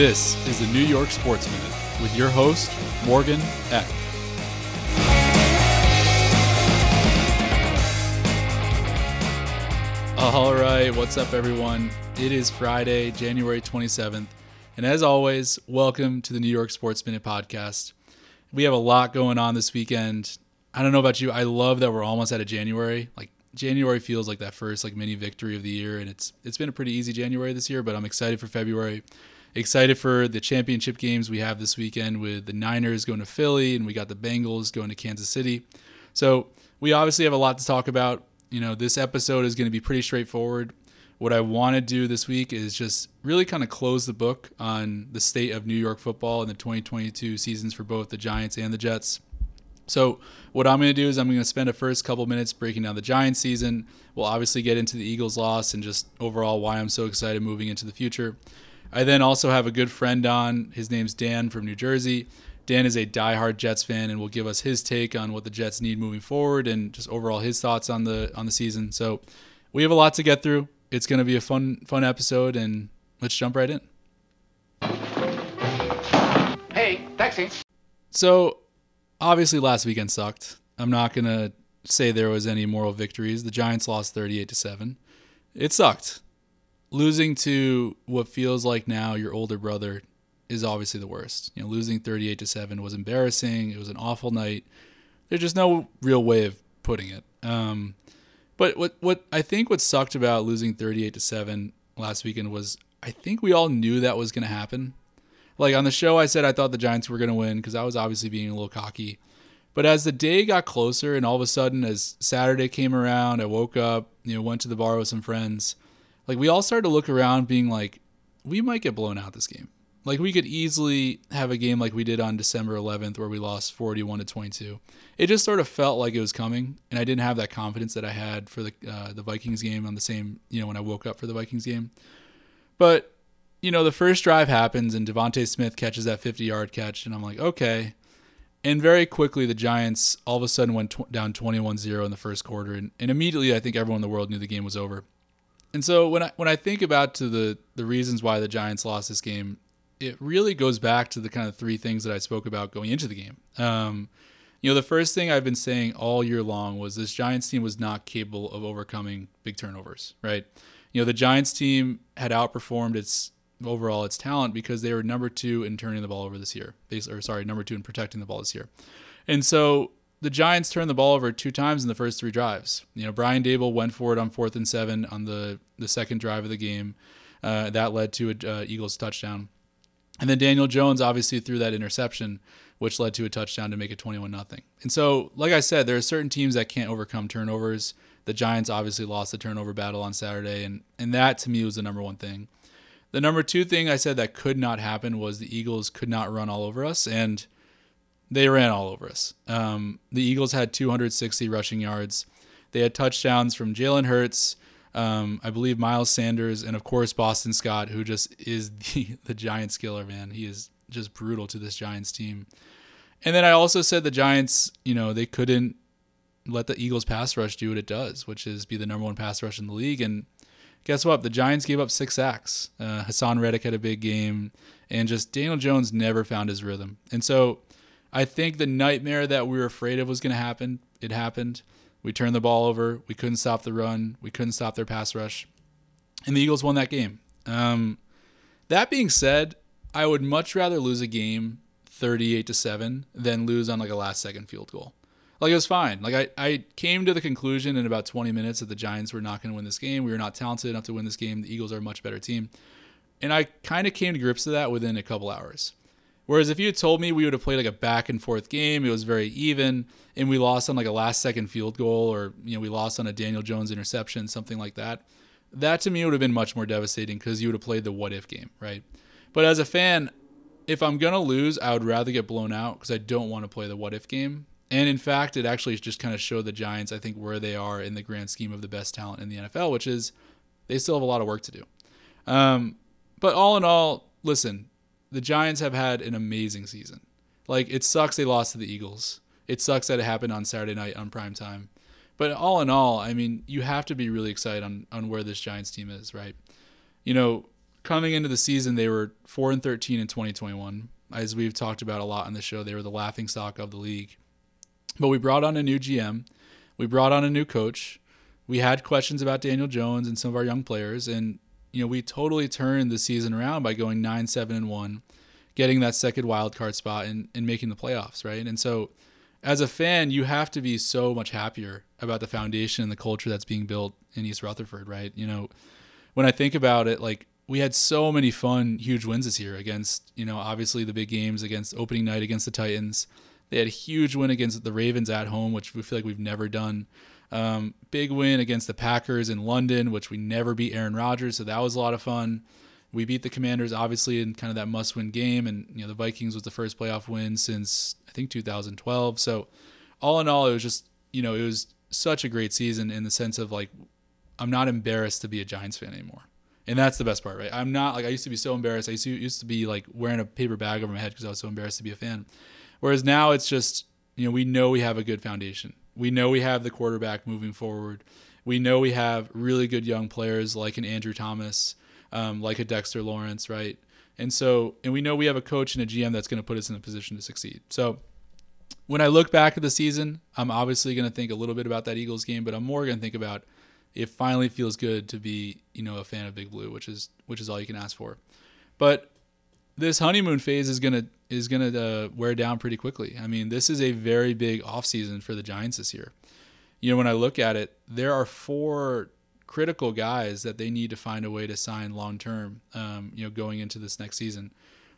This is the New York Sports Minute with your host, Morgan Eck. All right, what's up, everyone? It is Friday, January 27th. And as always, welcome to the New York Sports Minute podcast. We have a lot going on this weekend. I don't know about you. I love that we're almost out of January. Like January feels like that first like mini victory of the year, and it's it's been a pretty easy January this year. But I'm excited for February. Excited for the championship games we have this weekend with the Niners going to Philly, and we got the Bengals going to Kansas City. So we obviously have a lot to talk about. You know, this episode is going to be pretty straightforward. What I want to do this week is just really kind of close the book on the state of New York football in the 2022 seasons for both the Giants and the Jets. So what I'm going to do is I'm going to spend the first couple minutes breaking down the Giants season. We'll obviously get into the Eagles loss and just overall why I'm so excited moving into the future. I then also have a good friend on. His name's Dan from New Jersey. Dan is a diehard Jets fan and will give us his take on what the Jets need moving forward and just overall his thoughts on the on the season. So we have a lot to get through. It's going to be a fun fun episode and let's jump right in. Hey, taxi. So obviously last weekend sucked. I'm not going to say there was any moral victories. The Giants lost 38 to 7. It sucked. Losing to what feels like now your older brother is obviously the worst. You know, losing 38 to 7 was embarrassing. It was an awful night. There's just no real way of putting it. Um, but what what I think what sucked about losing 38 to 7 last weekend was I think we all knew that was going to happen. Like on the show I said I thought the Giants were going to win cuz I was obviously being a little cocky. But as the day got closer and all of a sudden as Saturday came around, I woke up, you know, went to the bar with some friends. Like we all started to look around being like we might get blown out this game. Like we could easily have a game like we did on December 11th where we lost 41 to 22. It just sort of felt like it was coming, and I didn't have that confidence that I had for the uh, the Vikings game on the same you know when I woke up for the Vikings game. But you know the first drive happens and DeVonta Smith catches that 50 yard catch, and I'm like okay. And very quickly, the Giants all of a sudden went tw- down 21 0 in the first quarter. And, and immediately, I think everyone in the world knew the game was over. And so when I when I think about to the the reasons why the Giants lost this game, it really goes back to the kind of three things that I spoke about going into the game. Um, you know, the first thing I've been saying all year long was this Giants team was not capable of overcoming big turnovers, right? You know, the Giants team had outperformed its overall its talent because they were number two in turning the ball over this year. They, or sorry, number two in protecting the ball this year. And so the Giants turned the ball over two times in the first three drives. You know, Brian Daboll went for it on fourth and seven on the the second drive of the game. Uh, that led to a uh, Eagles touchdown. And then Daniel Jones obviously threw that interception, which led to a touchdown to make it 21 nothing. And so, like I said, there are certain teams that can't overcome turnovers. The Giants obviously lost the turnover battle on Saturday, and, and that to me was the number one thing. The number two thing I said that could not happen was the Eagles could not run all over us, and they ran all over us. Um, the Eagles had 260 rushing yards. They had touchdowns from Jalen Hurts, um, I believe Miles Sanders, and of course Boston Scott, who just is the, the Giants killer, man. He is just brutal to this Giants team. And then I also said the Giants, you know, they couldn't let the Eagles pass rush do what it does, which is be the number one pass rush in the league. And guess what? The Giants gave up six sacks. Uh, Haason Reddick had a big game, and just Daniel Jones never found his rhythm. And so I think the nightmare that we were afraid of was going to happen. It happened. We turned the ball over. We couldn't stop the run. We couldn't stop their pass rush. And the Eagles won that game. Um, that being said, I would much rather lose a game 38 to 7 than lose on like a last second field goal. Like it was fine. Like I, I came to the conclusion in about 20 minutes that the Giants were not going to win this game. We were not talented enough to win this game. The Eagles are a much better team. And I kind of came to grips with that within a couple hours. Whereas if you had told me we would have played like a back and forth game, it was very even, and we lost on like a last second field goal, or you know we lost on a Daniel Jones interception, something like that, that to me would have been much more devastating because you would have played the what if game, right? But as a fan, if I'm gonna lose, I would rather get blown out because I don't want to play the what if game. And in fact, it actually just kind of showed the Giants, I think, where they are in the grand scheme of the best talent in the NFL, which is they still have a lot of work to do. Um, but all in all, listen, the Giants have had an amazing season. Like it sucks they lost to the Eagles. It sucks that it happened on Saturday night on prime time. But all in all, I mean, you have to be really excited on on where this Giants team is, right? You know, coming into the season, they were four and thirteen in 2021. As we've talked about a lot on the show, they were the laughing stock of the league. But we brought on a new GM, we brought on a new coach. We had questions about Daniel Jones and some of our young players, and you know we totally turned the season around by going nine, seven, and one, getting that second wild card spot and, and making the playoffs, right? And so, as a fan, you have to be so much happier about the foundation and the culture that's being built in East Rutherford, right? You know, when I think about it, like we had so many fun, huge wins this year against, you know, obviously the big games against opening night against the Titans. They had a huge win against the Ravens at home, which we feel like we've never done. Um, big win against the Packers in London, which we never beat Aaron Rodgers, so that was a lot of fun. We beat the Commanders obviously in kind of that must-win game, and you know the Vikings was the first playoff win since I think 2012. So all in all, it was just you know it was such a great season in the sense of like I'm not embarrassed to be a Giants fan anymore. And that's the best part, right? I'm not like I used to be so embarrassed. I used to, used to be like wearing a paper bag over my head because I was so embarrassed to be a fan. Whereas now it's just, you know, we know we have a good foundation. We know we have the quarterback moving forward. We know we have really good young players like an Andrew Thomas, um, like a Dexter Lawrence, right? And so, and we know we have a coach and a GM that's going to put us in a position to succeed. So, when I look back at the season, I'm obviously going to think a little bit about that Eagles game, but I'm more going to think about it finally feels good to be, you know, a fan of Big Blue, which is which is all you can ask for. But this honeymoon phase is gonna is gonna uh, wear down pretty quickly. I mean, this is a very big offseason for the Giants this year. You know, when I look at it, there are four critical guys that they need to find a way to sign long term. Um, you know, going into this next season.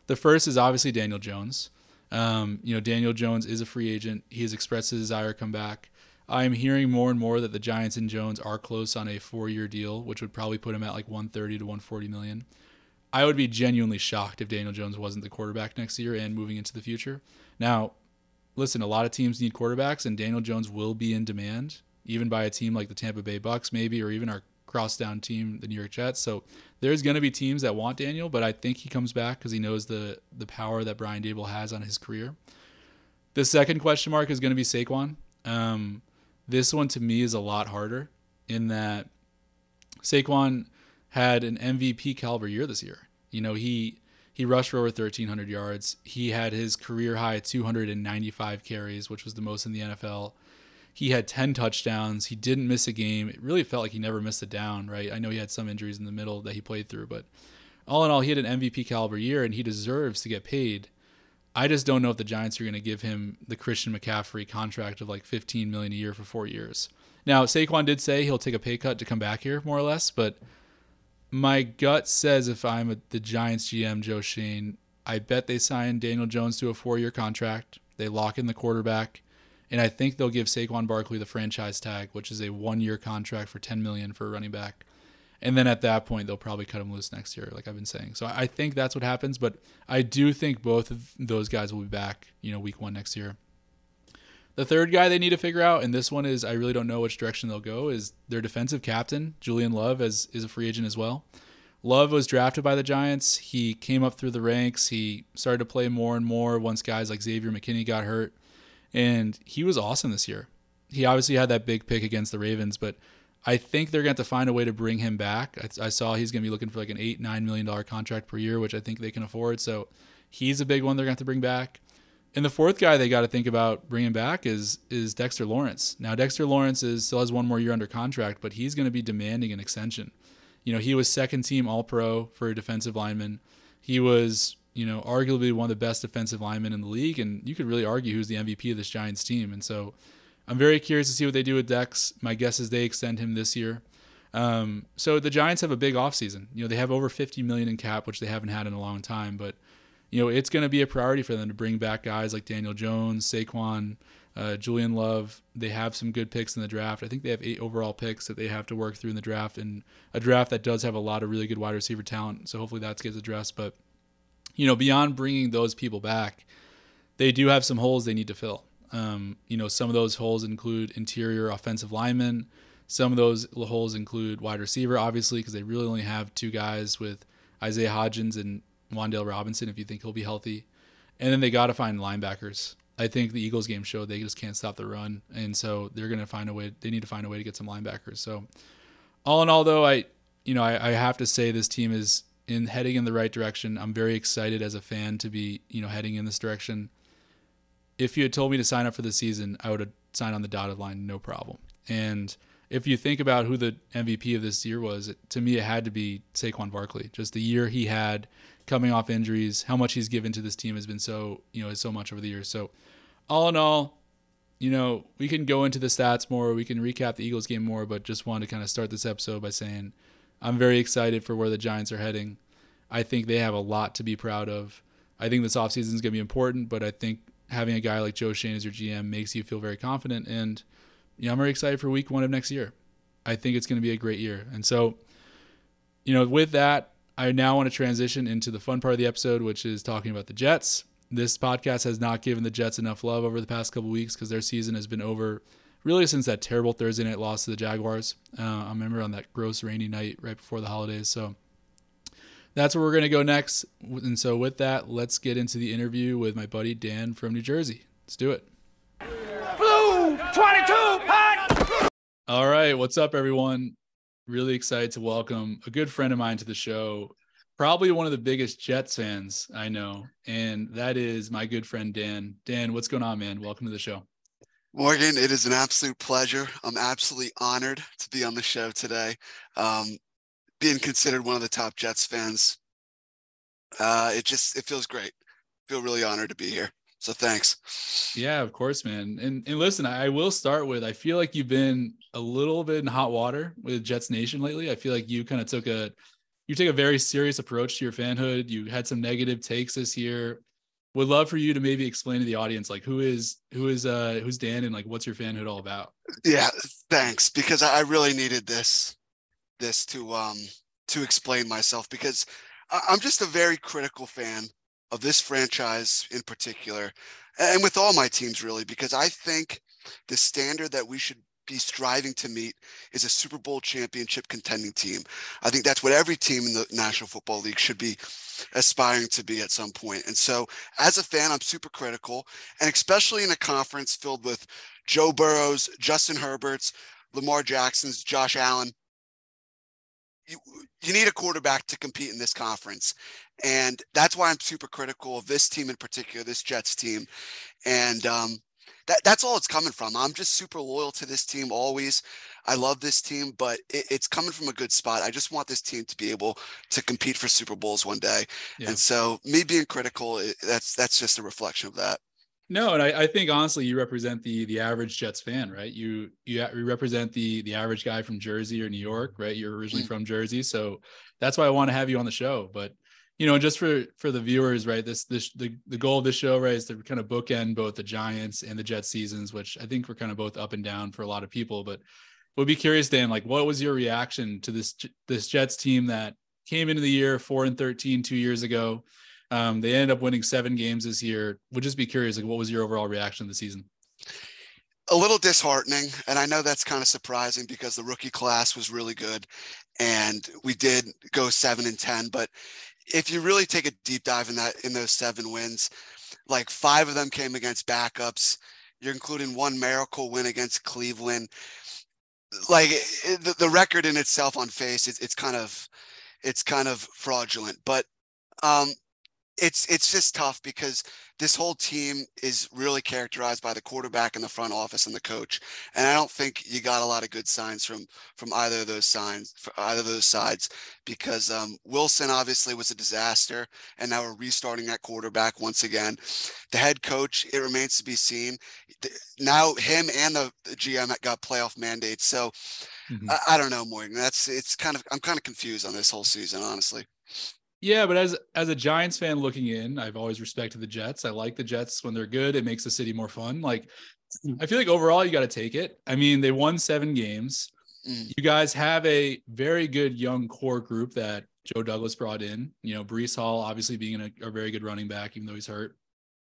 The first is obviously Daniel Jones. Um, you know, Daniel Jones is a free agent. He has expressed his desire to come back. I'm hearing more and more that the Giants and Jones are close on a four-year deal, which would probably put him at like 130 to 140 million. I would be genuinely shocked if Daniel Jones wasn't the quarterback next year and moving into the future. Now, listen, a lot of teams need quarterbacks, and Daniel Jones will be in demand, even by a team like the Tampa Bay Bucks, maybe, or even our cross-down team, the New York Jets. So there's going to be teams that want Daniel, but I think he comes back because he knows the the power that Brian Daboll has on his career. The second question mark is going to be Saquon. Um, this one to me is a lot harder in that Saquon had an MVP caliber year this year. You know, he he rushed for over 1300 yards. He had his career high 295 carries, which was the most in the NFL. He had 10 touchdowns. He didn't miss a game. It really felt like he never missed a down, right? I know he had some injuries in the middle that he played through, but all in all, he had an MVP caliber year and he deserves to get paid. I just don't know if the Giants are going to give him the Christian McCaffrey contract of like 15 million a year for 4 years. Now, Saquon did say he'll take a pay cut to come back here more or less, but my gut says if I'm a, the Giants GM Joe Schoen, I bet they sign Daniel Jones to a 4-year contract. They lock in the quarterback, and I think they'll give Saquon Barkley the franchise tag, which is a 1-year contract for 10 million for a running back and then at that point they'll probably cut him loose next year, like I've been saying. So I think that's what happens, but I do think both of those guys will be back, you know, week one next year. The third guy they need to figure out, and this one is I really don't know which direction they'll go, is their defensive captain, Julian Love, as is a free agent as well. Love was drafted by the Giants. He came up through the ranks. He started to play more and more once guys like Xavier McKinney got hurt. And he was awesome this year. He obviously had that big pick against the Ravens, but I think they're going to have to find a way to bring him back. I, I saw he's going to be looking for like an eight, nine million dollar contract per year, which I think they can afford. So he's a big one they're going to have to bring back. And the fourth guy they got to think about bringing back is is Dexter Lawrence. Now Dexter Lawrence is still has one more year under contract, but he's going to be demanding an extension. You know, he was second team All Pro for a defensive lineman. He was, you know, arguably one of the best defensive linemen in the league, and you could really argue who's the MVP of this Giants team. And so I'm very curious to see what they do with Dex. My guess is they extend him this year. Um, so the Giants have a big offseason. You know, they have over 50 million in cap, which they haven't had in a long time. But you know, it's going to be a priority for them to bring back guys like Daniel Jones, Saquon, uh, Julian Love. They have some good picks in the draft. I think they have eight overall picks that they have to work through in the draft, and a draft that does have a lot of really good wide receiver talent. So hopefully that gets addressed. But you know, beyond bringing those people back, they do have some holes they need to fill. Um, you know, some of those holes include interior offensive linemen. Some of those holes include wide receiver, obviously, because they really only have two guys with Isaiah Hodgins and Wan'Dale Robinson, if you think he'll be healthy. And then they got to find linebackers. I think the Eagles game showed they just can't stop the run, and so they're going to find a way. They need to find a way to get some linebackers. So, all in all, though, I, you know, I, I have to say this team is in heading in the right direction. I'm very excited as a fan to be, you know, heading in this direction. If you had told me to sign up for the season, I would have signed on the dotted line, no problem. And if you think about who the MVP of this year was, to me it had to be Saquon Barkley. Just the year he had coming off injuries, how much he's given to this team has been so, you know, so much over the years. So all in all, you know, we can go into the stats more, we can recap the Eagles game more, but just wanted to kind of start this episode by saying I'm very excited for where the Giants are heading. I think they have a lot to be proud of. I think this offseason is going to be important, but I think having a guy like Joe Schoen as your GM makes you feel very confident. And you know, I'm very excited for week one of next year. I think it's going to be a great year. And so, you know, with that, I now want to transition into the fun part of the episode, which is talking about the Jets. This podcast has not given the Jets enough love over the past couple weeks because their season has been over really since that terrible Thursday night loss to the Jaguars. Uh, I remember on that gross rainy night right before the holidays. So that's where we're going to go next. And so, with that, let's get into the interview with my buddy Dan from New Jersey. Let's do it. Blue 22 pack. All right. What's up, everyone? Really excited to welcome a good friend of mine to the show. Probably one of the biggest Jets fans I know, and that is my good friend Dan. Dan, what's going on, man? Welcome to the show. Morgan, it is an absolute pleasure. I'm absolutely honored to be on the show today. Um, being considered one of the top Jets fans, uh, it just it feels great. I feel really honored to be here. So thanks. Yeah, of course, man. And and listen, I will start with I feel like you've been a little bit in hot water with Jets Nation lately. I feel like you kind of took a you take a very serious approach to your fanhood. You had some negative takes this year. Would love for you to maybe explain to the audience like who is who is uh who's Dan and like what's your fanhood all about? Yeah, thanks. Because I really needed this this to um to explain myself because I'm just a very critical fan of this franchise in particular, and with all my teams really, because I think the standard that we should be striving to meet is a Super Bowl championship contending team. I think that's what every team in the National Football League should be aspiring to be at some point. And so, as a fan, I'm super critical, and especially in a conference filled with Joe Burrows, Justin Herberts, Lamar Jackson's, Josh Allen. You, you need a quarterback to compete in this conference. And that's why I'm super critical of this team in particular, this Jets team. And um, that, that's all it's coming from. I'm just super loyal to this team always. I love this team, but it, it's coming from a good spot. I just want this team to be able to compete for Super Bowls one day. Yeah. And so me being critical, that's that's just a reflection of that. No, and I, I, think honestly, you represent the the average Jets fan, right? You you, represent the the average guy from Jersey or New York, right? You're originally mm. from Jersey, so that's why I want to have you on the show. But you know, just for for the viewers, right? This this the, the goal of this show, right, is to kind of bookend both the Giants and the Jets seasons, which I think we're kind of both up and down for a lot of people. But would be curious, Dan, like what was your reaction to this this Jets team that came into the year four and 13 two years ago? Um, they ended up winning seven games this year. Would just be curious, like what was your overall reaction to the season? a little disheartening and i know that's kind of surprising because the rookie class was really good and we did go 7 and 10 but if you really take a deep dive in that in those seven wins, like five of them came against backups. You're including one miracle win against Cleveland. Like it, the, the record in itself on face, it, it's kind of it's kind of fraudulent. But um, it's it's just tough because this whole team is really characterized by the quarterback and the front office and the coach and i don't think you got a lot of good signs from from either of those signs for either of those sides because um, wilson obviously was a disaster and now we're restarting that quarterback once again. The head coach it remains to be seen. Now him and the, the gm got playoff mandates so mm-hmm. I, I don't know morgan that's it's kind of i'm kind of confused on this whole season honestly yeah, but as as a Giants fan looking in, I've always respected the Jets. I like the Jets when they're good. It makes the city more fun. Like mm. I feel like overall you got to take it. I mean, they won 7 games. Mm. You guys have a very good young core group that Joe Douglas brought in. You know, Breece Hall obviously being a, a very good running back, even though he's hurt.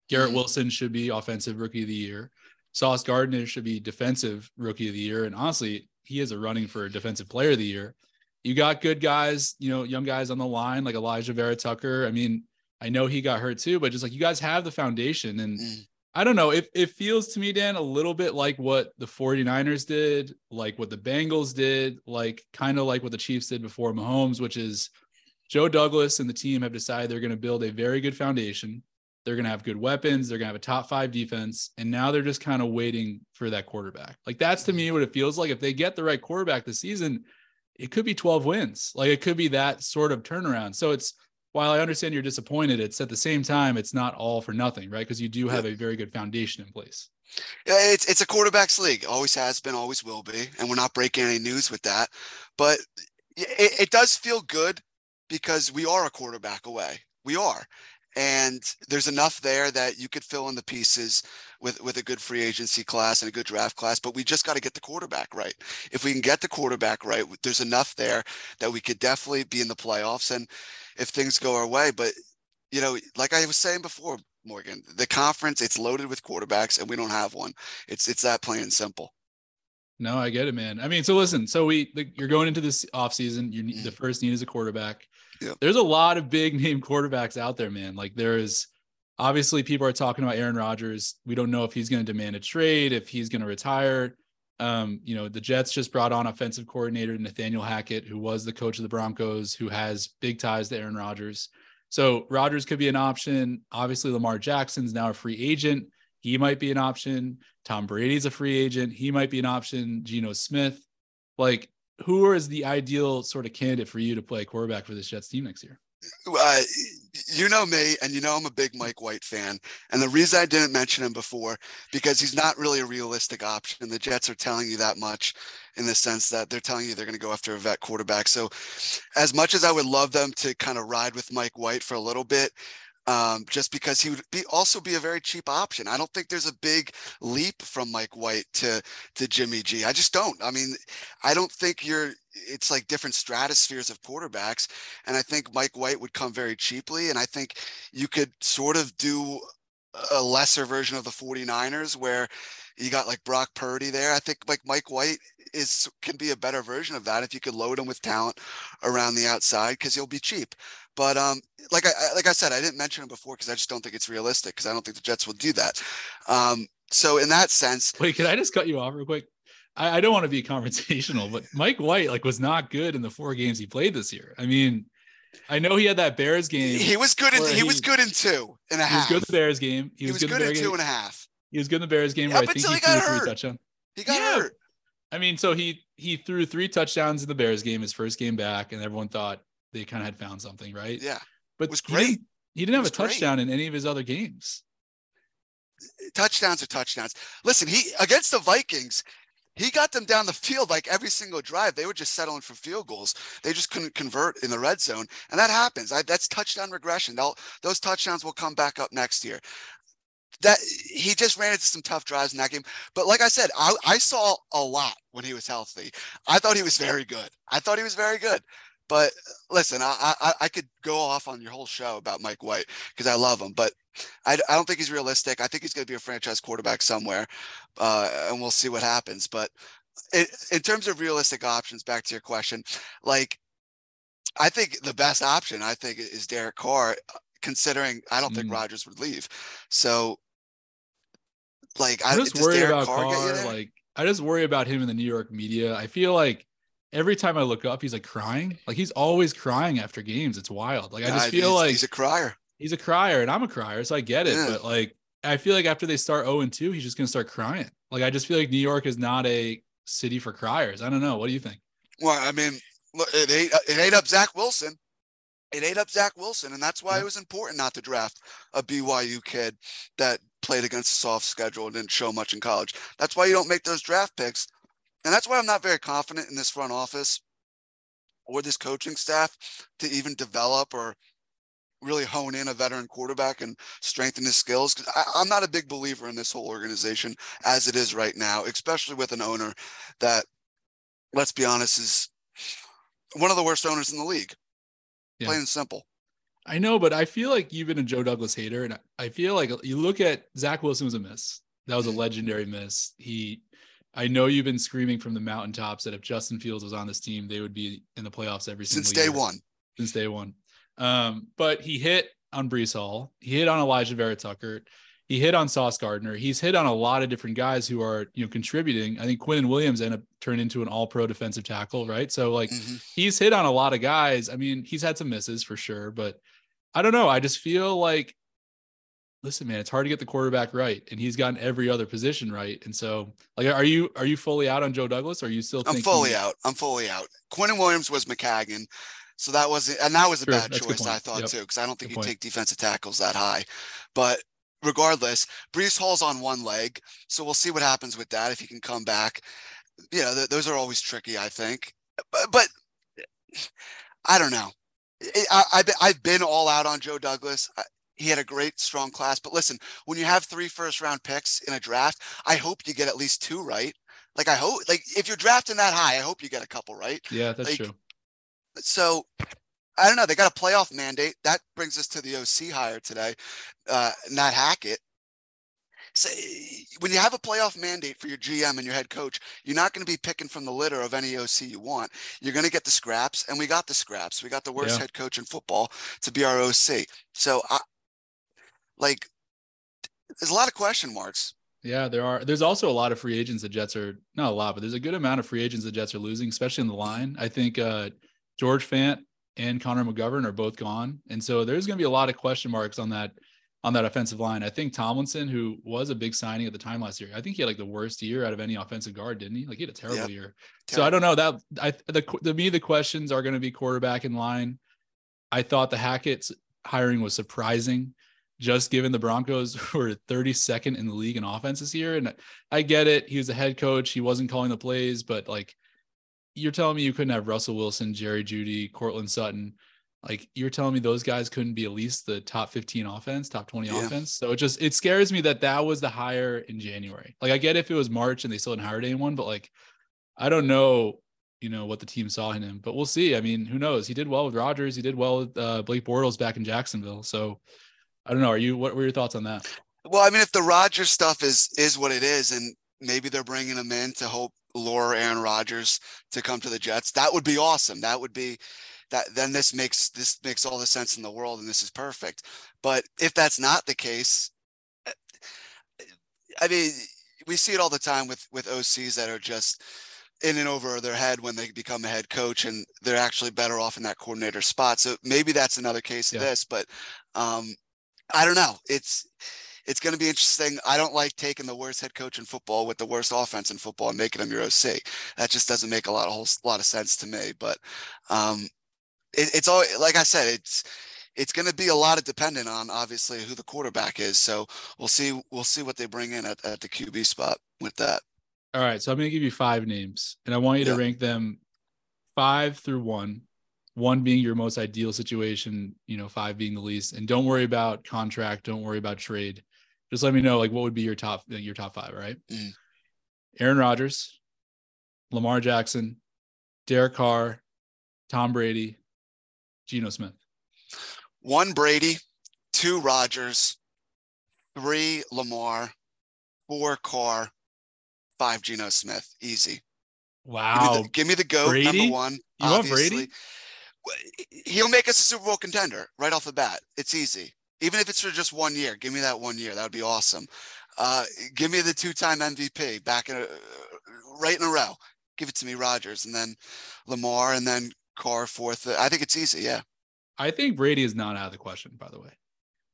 Garrett mm. Wilson should be offensive rookie of the year. Sauce Gardner should be defensive rookie of the year. And honestly, he is a running for defensive player of the year you got good guys, you know, young guys on the line like Elijah Vera-Tucker. I mean, I know he got hurt too, but just like you guys have the foundation. And mm. I don't know, it, it feels to me, Dan, a little bit like what the 49ers did, like what the Bengals did, like kind of like what the Chiefs did before Mahomes, which is Joe Douglas and the team have decided they're going to build a very good foundation. They're going to have good weapons. They're going to have a top five defense. And now they're just kind of waiting for that quarterback. Like that's to me what it feels like. If they get the right quarterback this season, it could be 12 wins. Like it could be that sort of turnaround. So it's, while I understand you're disappointed, it's at the same time, it's not all for nothing, right? Because you do have a very good foundation in place. Yeah, it's it's a quarterbacks league. Always has been, always will be, and we're not breaking any news with that. But it, it does feel good because we are a quarterback away. We are, and there's enough there that you could fill in the pieces with with a good free agency class and a good draft class but we just got to get the quarterback right. If we can get the quarterback right there's enough there that we could definitely be in the playoffs and if things go our way but you know like i was saying before morgan the conference it's loaded with quarterbacks and we don't have one. It's it's that plain and simple. No i get it man. I mean so listen so we you're going into this offseason you need the mm-hmm. first need is a quarterback Yep. There's a lot of big name quarterbacks out there, man. Like there's obviously people are talking about Aaron Rodgers. We don't know if he's going to demand a trade, if he's going to retire. Um, you know, the Jets just brought on offensive coordinator Nathaniel Hackett, who was the coach of the Broncos, who has big ties to Aaron Rodgers. So Rodgers could be an option. Obviously, Lamar Jackson's now a free agent. He might be an option. Tom Brady's a free agent. He might be an option. Geno Smith. Like who is the ideal sort of candidate for you to play quarterback for this Jets team next year? Uh, you know me, and you know I'm a big Mike White fan. And the reason I didn't mention him before, because he's not really a realistic option. The Jets are telling you that much in the sense that they're telling you they're going to go after a vet quarterback. So, as much as I would love them to kind of ride with Mike White for a little bit, um, just because he would be also be a very cheap option. I don't think there's a big leap from Mike White to to Jimmy G. I just don't. I mean, I don't think you're. It's like different stratospheres of quarterbacks, and I think Mike White would come very cheaply, and I think you could sort of do a lesser version of the 49ers where you got like Brock Purdy there. I think like Mike White is can be a better version of that if you could load him with talent around the outside because he'll be cheap. But um, like I like I said, I didn't mention him before because I just don't think it's realistic because I don't think the Jets will do that. Um, so in that sense, wait, can I just cut you off real quick? I, I don't want to be confrontational, but Mike White like was not good in the four games he played this year. I mean, I know he had that Bears game. He was good in he, he was good in two and a half. He was good in the Bears game. He, he was, was, good, in, in two game. and a half. He was good in the Bears game. Yeah, where I think he, he threw hurt. three touchdowns. He got yeah. hurt. I mean, so he he threw three touchdowns in the Bears game, his first game back, and everyone thought they kind of had found something, right? Yeah. But it was great. He didn't, he didn't have a touchdown great. in any of his other games. Touchdowns are touchdowns. Listen, he against the Vikings, he got them down the field like every single drive. They were just settling for field goals. They just couldn't convert in the red zone, and that happens. I, that's touchdown regression. They'll, those touchdowns will come back up next year. That he just ran into some tough drives in that game. But like I said, I, I saw a lot when he was healthy. I thought he was very good. I thought he was very good. But listen, I, I, I could go off on your whole show about Mike White because I love him, but I, I don't think he's realistic. I think he's going to be a franchise quarterback somewhere, uh, and we'll see what happens. But it, in terms of realistic options, back to your question, like I think the best option I think is Derek Carr, considering I don't mm. think Rodgers would leave. So, like, I just worry Derek about Carr, Carr like I just worry about him in the New York media. I feel like every time I look up, he's like crying. Like he's always crying after games. It's wild. Like I just feel he's, like he's a crier. He's a crier, and I'm a crier, so I get it. Yeah. But like I feel like after they start 0 and 2, he's just gonna start crying. Like I just feel like New York is not a city for criers. I don't know. What do you think? Well, I mean, look, it ate it ate up Zach Wilson. It ate up Zach Wilson, and that's why yeah. it was important not to draft a BYU kid that played against a soft schedule and didn't show much in college. That's why you don't make those draft picks and that's why I'm not very confident in this front office or this coaching staff to even develop or really hone in a veteran quarterback and strengthen his skills. I, am not a big believer in this whole organization as it is right now, especially with an owner that, let's be honest, is one of the worst owners in the league. Yeah. Plain and simple. I know, but I feel like you've been a Joe Douglas hater, and I feel like you look at Zach Wilson was a miss. That was a legendary miss. He I know you've been screaming from the mountaintops that if Justin Fields was on this team, they would be in the playoffs every single since day year. one. Since day one. Um, but he hit on Breece Hall. He hit on Elijah Vera Tucker. he hit on Sauce Gardner. He's hit on a lot of different guys who are, you know, contributing. I think Quinnen Williams ended up turned into an all pro defensive tackle, right? So like Mhm. he's hit on a lot of guys. I mean, he's had some misses for sure, but I don't know. I just feel like listen, man, it's hard to get the quarterback right. And he's gotten every other position right. And so like are you are you fully out on Joe Douglas? Or are you still I'm fully out. I'm fully out. Quinnen Williams was Maccagnan. So that wasn't, and that was a Sure, bad choice, I thought Yep. too, because I don't think you take defensive tackles that high. But regardless, Breece Hall's on one leg. So we'll see what happens with that if he can come back. Yeah, th- those are always tricky, I think. But, but I don't know. I, I, I've been all out on Joe Douglas. He had a great, strong class. But listen, when you have three first round picks in a draft, I hope you get at least two right. Like I hope, like if you're drafting that high, I hope you get a couple right. Yeah, that's like, true. So I don't know. They got a playoff mandate. That brings us to the OC hire today, uh, Nate Hackett. So when you have a playoff mandate for your GM and your head coach, you're not going to be picking from the litter of any OC you want. You're going to get the scraps, and we got the scraps. We got the worst Yeah. head coach in football to be our OC. So I like. There's a lot of question marks. Yeah, there are. There's also a lot of free agents the Jets are not a lot, but there's a good amount of free agents the Jets are losing, especially in the line. I think uh, George Fant and Connor McGovern are both gone, and so there's going to be a lot of question marks on that on that offensive line. I think Tomlinson, who was a big signing at the time last year, I think he had like the worst year out of any offensive guard, didn't he? Like he had a terrible Yep. year. So I don't know that I the to me the questions are going to be quarterback in line. I thought the Hackett's hiring was surprising, just given the Broncos were 32nd in the league in offense this year. And I get it; he was a head coach, he wasn't calling the plays, but like you're telling me you couldn't have Russell Wilson, Jerry Jeudy, Courtland Sutton. Like you're telling me those guys couldn't be at least the top 15 offense, top 20 Yeah. offense. So it just it scares me that that was the hire in January. Like I get if it was March and they still hadn't hired anyone, but like I don't know, you know, what the team saw in him, but we'll see. I mean, who knows? He did well with Rodgers. He did well with uh, Blake Bortles back in Jacksonville. So I don't know. Are you? What were your thoughts on that? Well, I mean, if the Rodgers stuff is is what it is, and maybe they're bringing him in to hope lure Aaron Rodgers to come to the Jets, that would be awesome. That would be that. Then this makes this makes all the sense in the world, and this is perfect. But if that's not the case, eh, I mean, we see it all the time with with OCs that are just in and over their head when they become a head coach, and they're actually better off in that coordinator spot. So maybe that's another case of this, but um, I don't know. It's it's going to be interesting. I don't like taking the worst head coach in football with the worst offense in football and making him your OC. That just doesn't make a lot of whole lot of sense to me. But um, it, it's all like I said. It's it's going to be a lot of dependent on obviously who the quarterback is. So we'll see. We'll see what they bring in at, at the QB spot with that. All right. So I'm going to give you five names, and I want you to rank them five through one. One being your most ideal situation, you know, five being the least. And don't worry about contract. Don't worry about trade. Just let me know like what would be your top your top five. right? Mm. Aaron Rodgers, Lamar Jackson, Derek Carr, Tom Brady, Geno Smith. One Brady, two Rodgers, three Lamar, four Carr, five Geno Smith. Easy. Give me Wow. the, give me the goat Brady? number one. You want. Brady? He'll make us a Super Bowl contender right off the bat. It's easy. Even if it's for just one year, give me that one year. That would be awesome. Uh, give me the two-time MVP back in a, right in a row. Give it to me, Rodgers, and then Lamar, and then Carr fourth. I think it's easy. Yeah. I think Brady is not out of the question, by the way.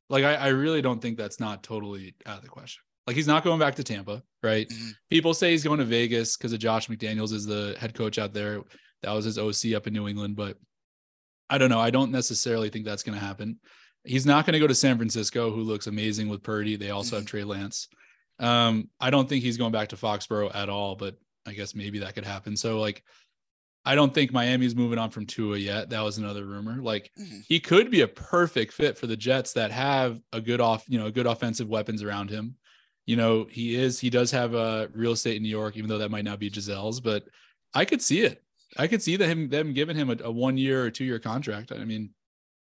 Like I, I really don't think that's not totally out of the question. Like he's not going back to Tampa, right? Mhm. People say he's going to Vegas because of Josh McDaniels is the head coach out there. That was his OC up in New England, but I don't know. I don't necessarily think that's going to happen. He's not going to go to San Francisco, who looks amazing with Purdy. They also have Trey Lance. Um, I don't think he's going back to Foxborough at all, but I guess maybe that could happen. So like, I don't think Miami's moving on from Tua yet. That was another rumor. Like Mhm. he could be a perfect fit for the Jets that have a good off, you know, good offensive weapons around him. You know, he is, he does have a real estate in New York, even though that might not be Gisele's, but I could see it. I could see that him them giving him a, a one year or two year contract. I mean,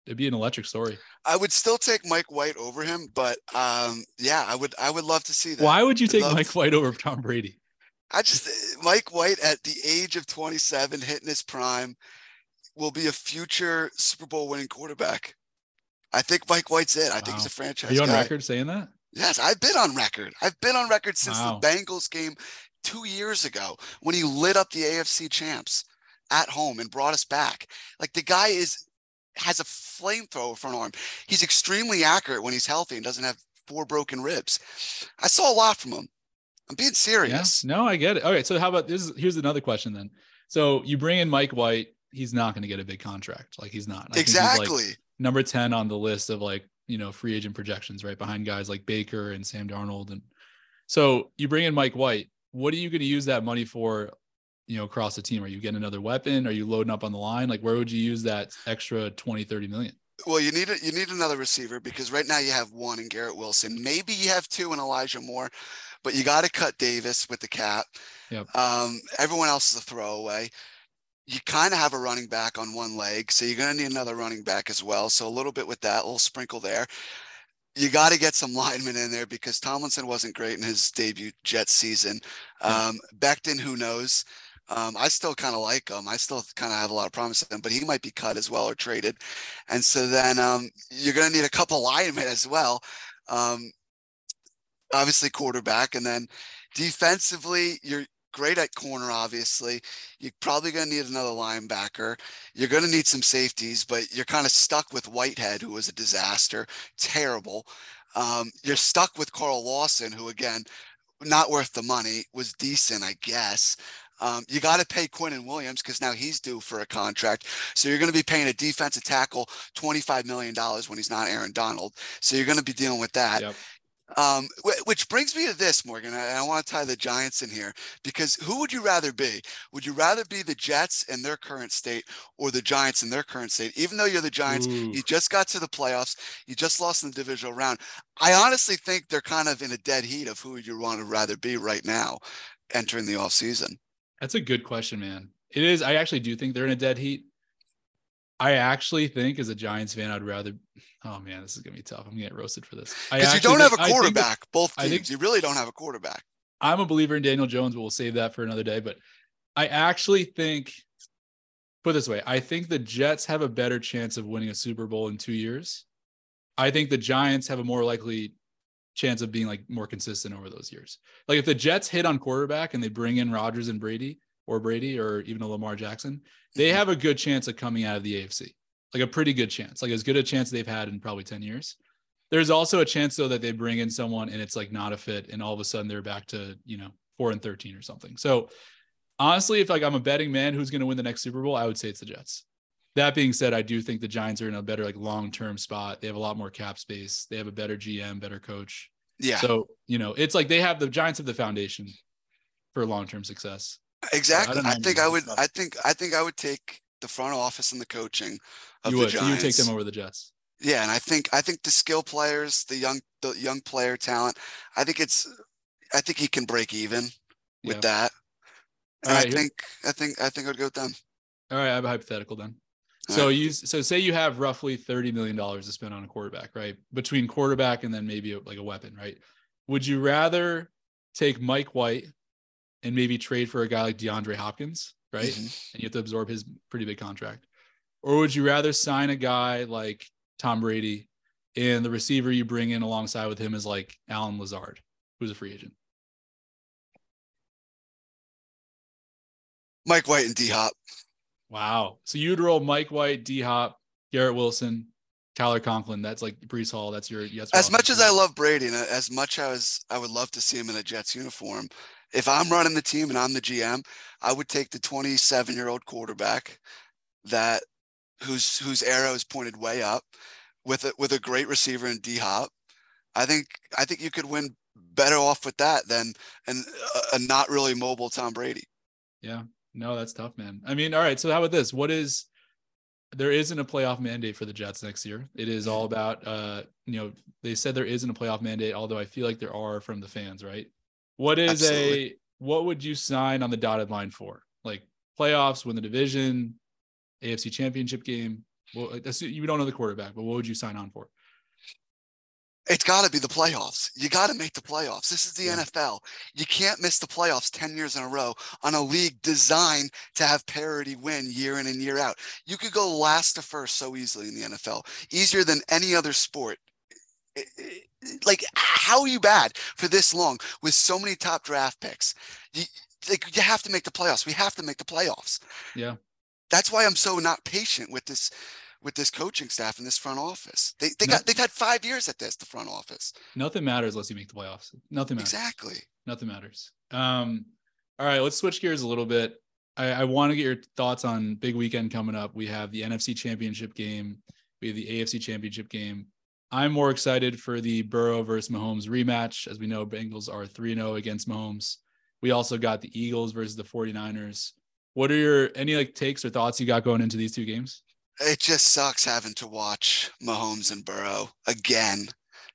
it'd be an electric story. I would still take Mike White over him, but um, yeah, I would. I would love to see that. Why would you I'd take Mike to- White over Tom Brady? I just Mike White at the age of 27, hitting his prime, will be a future Super Bowl winning quarterback. I think Mike White's it. I think he's a franchise Are you on guy. record saying that? Yes, I've been on record. I've been on record since Wow. the Bengals game two years ago when he lit up the AFC champs at home and brought us back. Like the guy is has a flamethrower front arm. He's extremely accurate when he's healthy and doesn't have four broken ribs. I saw a lot from him. I'm being serious. Yeah. No, I get it. Okay, so how about this? Here's another question then. So you bring in Mike White. He's not going to get a big contract. Like he's not. I he's, like, exactly. number 10 on the list of like, you know, free agent projections, right? Behind guys like Baker and Sam Darnold. And so you bring in Mike White. What are you going to use that money for, you know, across the team? Are you getting another weapon? Are you loading up on the line? Like, where would you use that extra 20, 30 million? Well, you need a, you need another receiver because right now you have one in Garrett Wilson. Maybe you have two in Elijah Moore, but you got to cut Davis with the cap. Yep. Um, everyone else is a throwaway. You kind of have a running back on one leg, so you're going to need another running back as well. So a little bit with that, a little sprinkle there. You got to get some linemen in there because Tomlinson wasn't great in his debut Jet season. Um, Becton, who knows? Um, I still kind of like him. I still kind of have a lot of promise in him, but he might be cut as well or traded. And so then um, you're going to need a couple linemen as well. Um, obviously, quarterback. And then defensively, you're great at corner, obviously. You're probably going to need another linebacker. You're going to need some safeties, but you're kind of stuck with Whitehead, who was a disaster, terrible. Um, you're stuck with Carl Lawson, who, again, not worth the money, was decent, I guess. Um, you got to pay Quinnen Williams because now he's due for a contract. So you're going to be paying a defensive tackle $25 million when he's not Aaron Donald. So you're going to be dealing with that. Yep. Um, wh- which brings me to this, Morgan. I, I want to tie the Giants in here because who would you rather be? Would you rather be the Jets in their current state or the Giants in their current state? Even though you're the Giants, Ooh. you just got to the playoffs, you just lost in the divisional round. I honestly think they're kind of in a dead heat of who you want to rather be right now entering the offseason. That's a good question, man. It is. I actually do think they're in a dead heat. I actually think, as a Giants fan, I'd rather. Oh man, this is gonna be tough. I'm gonna get roasted for this. Because you don't have think- a I think that- quarterback, both teams. think- you really don't have a quarterback. I'm a believer in Daniel Jones, but we'll save that for another day. But I actually think, put this way, I think the Jets have a better chance of winning a Super Bowl in two years. I think the Giants have a more likely chance of being like more consistent over those years. Like if the Jets hit on quarterback and they bring in Rodgers and Brady or Brady or even a Lamar Jackson, they Mhm. have a good chance of coming out of the AFC. Like a pretty good chance, like as good a chance they've had in probably 10 years. There's also a chance though that they bring in someone and it's like not a fit and all of a sudden they're back to, you know, 4 and 13 or something. So honestly, if like I'm a betting man who's going to win the next Super Bowl, I would say it's the Jets. That being said, I do think the Giants are in a better like long-term spot. They have a lot more cap space. They have a better GM, better coach. Yeah, So, you know, it's like they have the Giants have the foundation for long-term success. exactly. don't I, think. I would. tough. I think. I think I would take the front office and the coaching of You the would, you would take them over the Jets. Yeah, and I think I think the skill players, the young the young player talent, I think it's I think he can break even with Yeah. that. And right, I here- think I think I think I'd go with them. All right, I have a hypothetical then. So right. you so say you have roughly thirty million dollars to spend on a quarterback, right? Between quarterback and then maybe a, like a weapon, right? Would you rather take Mike White and maybe trade for a guy like DeAndre Hopkins, right? Mhm. And you have to absorb his pretty big contract, or would you rather sign a guy like Tom Brady and the receiver you bring in alongside with him is like Allen Lazard, who's a free agent? Mike White and D Hop. Wow. So you'd roll Mike White, D Hop, Garrett Wilson, Tyler Conklin. That's like Breece Hall. That's your yes. As much as I love Brady and as much as I would love to see him in a Jets uniform, if I'm running the team and I'm the GM, I would take the 27 year old quarterback that whose whose arrow is pointed way up with a, with a great receiver in D Hop. I think I think you could win better off with that than and a, a not really mobile Tom Brady. Yeah. No, that's tough, man. I mean, all right. So how about this? What is there isn't a playoff mandate for the Jets next year. It is all about uh, you know, they said there isn't a playoff mandate, although I feel like there are from the fans, right? What is Absolutely. a what would you sign on the dotted line for? Like playoffs, win the division, AFC championship game. Well, that's, you don't know the quarterback, but what would you sign on for? It's got to be the playoffs. You got to make the playoffs. This is the Yeah. NFL. You can't miss the playoffs 10 years in a row on a league designed to have parity win year in and year out. You could go last to first so easily in the NFL, easier than any other sport Like, how are you bad for this long with so many top draft picks? You, like, you have to make the playoffs. We have to make the playoffs. Yeah. That's why I'm so not patient with this with this coaching staff and this front office. They they No. got they've had five years at this, the front office. Nothing matters unless you make the playoffs. Nothing matters. Exactly. Nothing matters. Um, all right, let's switch gears a little bit. I, I want to get your thoughts on big weekend coming up. We have the NFC Championship game. We have the AFC Championship game. I'm more excited for the Burrow versus Mahomes rematch. As we know, Bengals are 3 0 against Mahomes. We also got the Eagles versus the 49ers. What are your any like takes or thoughts you got going into these two games? It just sucks having to watch Mahomes and Burrow again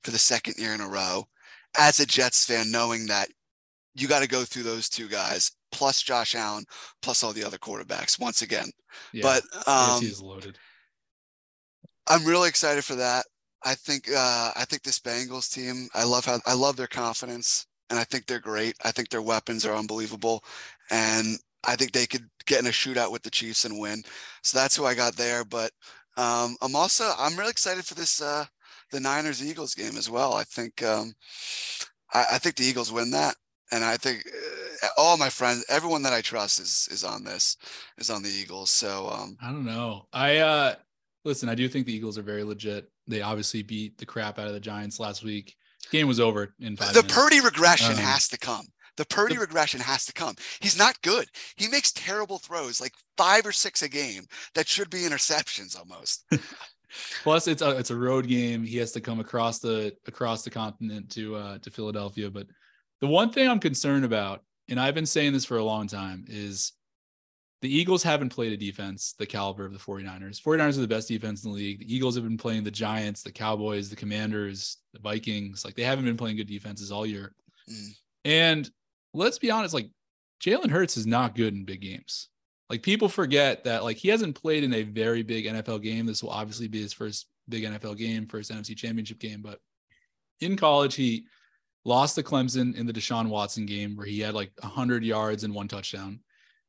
for the second year in a row. As a Jets fan, knowing that you got to go through those two guys, plus Josh Allen, plus all the other quarterbacks once again. Yeah, But um, is loaded. I'm really excited for that. I think uh, I think this Bengals team. I love how I love their confidence, and I think they're great. I think their weapons are unbelievable, and I think they could get in a shootout with the Chiefs and win. So that's who I got there. But um, I'm also I'm really excited for this uh, the Niners Eagles game as well. I think um, I, I think the Eagles win that, and I think uh, all my friends, everyone that I trust is is on this is on the Eagles. So um, I don't know. I uh listen, I do think the Eagles are very legit. They obviously beat the crap out of the Giants last week. Game was over in five the minutes. Purdy regression Um, has to come. The Purdy the- regression has to come. He's not good. He makes terrible throws, like five or six a game that should be interceptions almost. Plus, it's a it's a road game. He has to come across the across the continent to uh to Philadelphia. But the one thing I'm concerned about, and I've been saying this for a long time, is the Eagles haven't played a defense the caliber of the 49ers. 49ers are the best defense in the league. The Eagles have been playing the Giants, the Cowboys, the Commanders, the Vikings. Like they haven't been playing good defenses all year. Mm. And let's be honest, like Jalen Hurts is not good in big games. Like people forget that like he hasn't played in a very big NFL game. This will obviously be his first big NFL game, first NFC championship game. But in college, he lost to Clemson in the Deshaun Watson game where he had like 100 yards and one touchdown.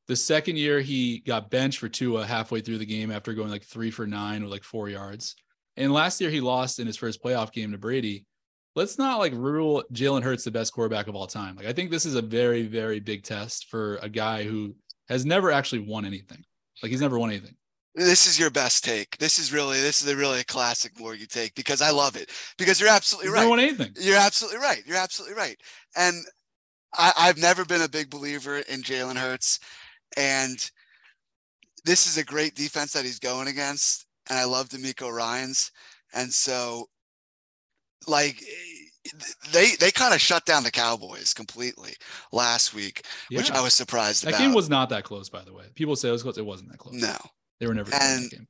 The second year, he got benched for Tua halfway through the game after going like three for nine with like four yards. And last year, he lost in his first playoff game to Brady. Let's not like rule Jalen Hurts the best quarterback of all time. Like, I think this is a very, very big test for a guy who has never actually won anything. Like, he's never won anything. This is your best take. This is really this is a really classic you take because I love it. Because you're absolutely He's right. never won anything. You're absolutely right. You're absolutely right. And I, I've never been a big believer in Jalen Hurts. And this is a great defense that he's going against. And I love DeMeco Ryans. And so like they they kind of shut down the Cowboys completely last week, which I was surprised That about. game was not that close, by the way. People say it was close. It wasn't that close. no. They were never close And-.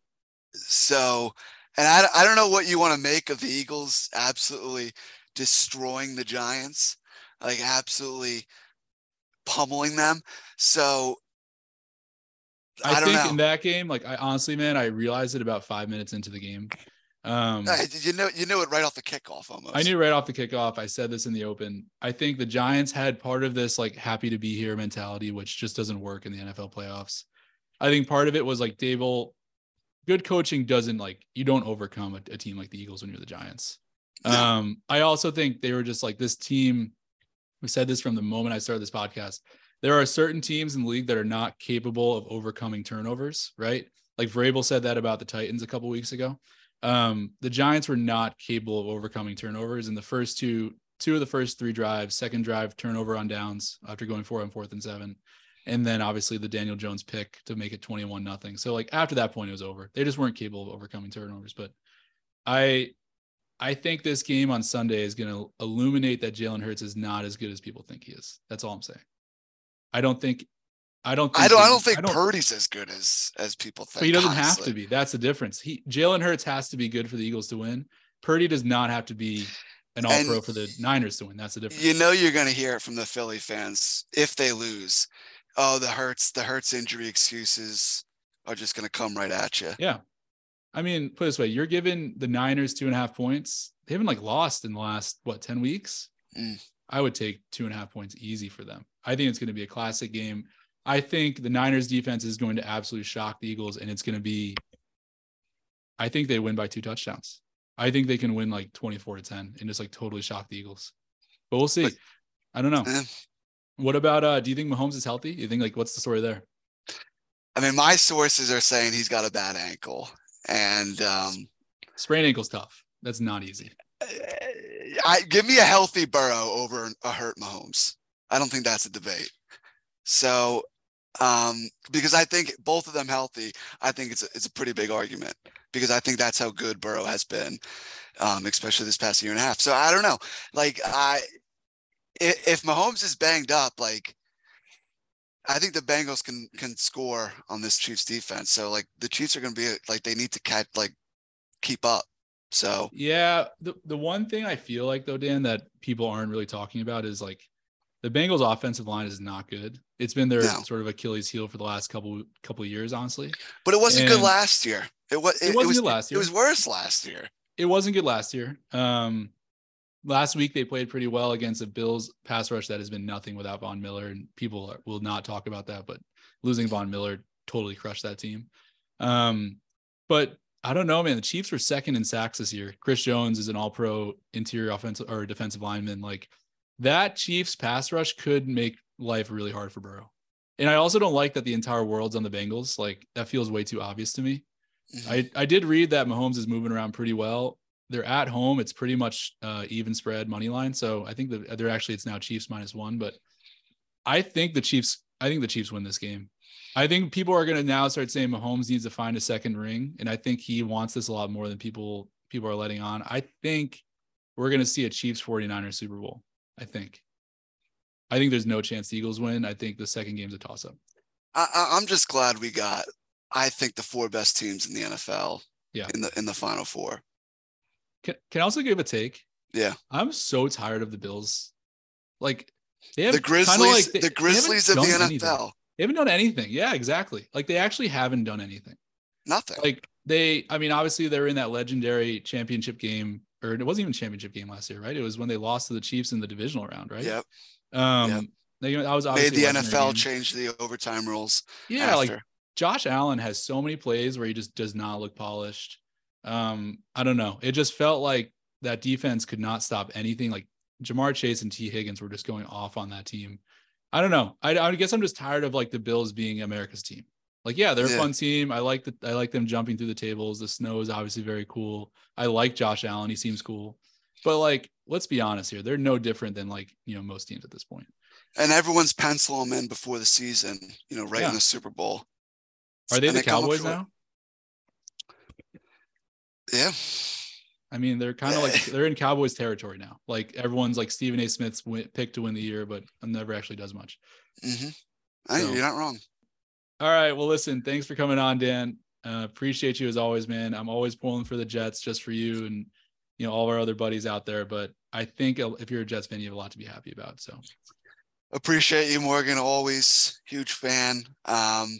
So, and I, I don't know what you want to make of the Eagles absolutely destroying the Giants, like absolutely pummeling them. So, I, I, don't think know. in that game, like I honestly, man, I realized it about five minutes into the game. Um, Uh, you know, you knew it right off the kickoff almost. I knew right off the kickoff. I said this in the open. I think the Giants had part of this like happy to be here mentality, which just doesn't work in the NFL playoffs. I think part of it was like Daboll, good coaching doesn't like you don't overcome a, a team like the Eagles when you're the Giants. Um, I also think they were just like this team. We said this from the moment I started this podcast. There are certain teams in the league that are not capable of overcoming turnovers, right? Like Vrabel said that about the Titans a couple weeks ago. Um, the Giants were not capable of overcoming turnovers in the first two, two of the first three drives, second drive turnover on downs after going four on fourth and seven. And then obviously the Daniel Jones pick to make it 21 nothing. So like after that point, it was over. They just weren't capable of overcoming turnovers. But I I think this game on Sunday is going to illuminate that Jalen Hurts is not as good as people think he is. That's all I'm saying. I don't think. I don't. Think I don't. I don't think I don't- Purdy's as good as as people think. but he doesn't have to be. That's the difference. He Jalen Hurts has to be good for the Eagles to win. Purdy does not have to be an all pro for the Niners to win. That's the difference. You know, you're going to hear it from the Philly fans if they lose. Oh, the hurts, the hurts injury excuses are just going to come right at you. yeah. I mean, put it this way, you're giving the Niners two and a half points. They haven't like lost in the last what, 10 weeks? Mm. I would take two and a half points easy for them. I think it's going to be a classic game. I think the Niners defense is going to absolutely shock the Eagles, and it's going to be I think they win by two touchdowns. I think they can win like 24 to 10 and just like totally shock the Eagles. But we'll see. But- I don't know. Eh. What about uh do you think Mahomes is healthy? You think like what's the story there? I mean, my sources are saying he's got a bad ankle, and um, Sprained ankle's tough. That's not easy. I give me a healthy Burrow over a hurt Mahomes. I don't think that's a debate. So, um, because I think both of them healthy, I think it's a, it's a pretty big argument because I think that's how good Burrow has been, um, especially this past year and a half. So I don't know. Like I, if Mahomes is banged up, like I think the Bengals can can score on this Chiefs defense. So like the Chiefs are going to be like they need to catch like keep up. So Yeah, the the one thing I feel like though, Dan, that people aren't really talking about is like the Bengals offensive line is not good. It's been their No. sort of Achilles heel for the last couple couple of years, honestly. But it wasn't good last year. It was. It, It wasn't was good last year. It was worse last year. It wasn't good last year. Um last week they played pretty well against a Bills pass rush that has been nothing without Von Miller, and people are- will not talk about that, but losing Von Miller totally crushed that team. Um, but I don't know, man. The Chiefs were second in sacks this year. Chris Jones is an all pro interior offensive or defensive lineman. Like that Chiefs pass rush could make life really hard for Burrow. And I also don't like that the entire world's on the Bengals. Like that feels way too obvious to me. Mhm. I, I did read that Mahomes is moving around pretty well. They're at home. It's pretty much uh, even spread money line. So I think that they're actually it's now Chiefs minus one. But I think the Chiefs. I think the Chiefs win this game. I think people are going to now start saying Mahomes needs to find a second ring, and I think he wants this a lot more than people people are letting on. I think we're going to see a Chiefs 49ers Super Bowl. I think. I think there's no chance the Eagles win. I think the second game's a toss up. I, I'm just glad we got. I think the four best teams in the NFL. Yeah. In the in the final four. Can, can I also give a take? Yeah. I'm so tired of the Bills. Like they have The Grizzlies. like- they- the Grizzlies of the NFL. anything. They haven't done anything. Yeah, exactly. Like they actually haven't done anything. Nothing. Like they, I mean, obviously they were in that legendary championship game, or it wasn't even championship game last year, right? It was when they lost to the Chiefs in the divisional round, right? Yep. Um, Yep. they, that was Made the NFL change the overtime rules. Yeah, like. Josh Allen has so many plays where he just does not look polished. Um, I don't know. It just felt like that defense could not stop anything. Like Ja'Marr Chase and Tee Higgins were just going off on that team. I don't know. I, I guess I'm just tired of like the Bills being America's team. Like, yeah, they're a fun team. I like the I like them jumping through the tables. The snow is obviously very cool. I like Josh Allen. He seems cool. But like, let's be honest here. They're no different than like, you know, most teams at this point. and everyone's pencil them in before the season. You know, right Yeah. in the Super Bowl. Are they And the up Cowboys now? Yeah. I mean, they're kind of like they're in Cowboys territory now. Like everyone's like Stephen A. Smith's win, pick to win the year, but never actually does much. hmm I, So- you're not wrong. All right. Well, listen, thanks for coming on, Dan. Uh, appreciate you as always, man. I'm always pulling for the Jets just for you and you know all of our other buddies out there. But I think if you're a Jets fan, you have a lot to be happy about. So Appreciate you, Morgan. Always huge fan. Um,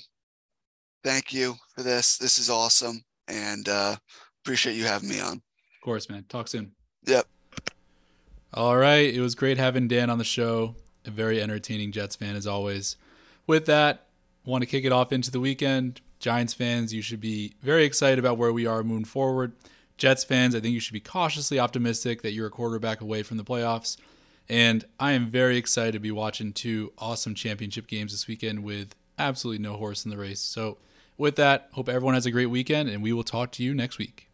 thank you for this. This is awesome, and uh, appreciate you having me on. of course, man. Talk soon. Yep. All right. It was great having Dan on the show. A very entertaining Jets fan as always. With that, want to kick it off into the weekend. Giants fans, you should be very excited about where we are moving forward. Jets fans, I think you should be cautiously optimistic that you're a quarterback away from the playoffs. And I am very excited to be watching two awesome championship games this weekend with absolutely no horse in the race. So, with that, hope everyone has a great weekend, and we will talk to you next week.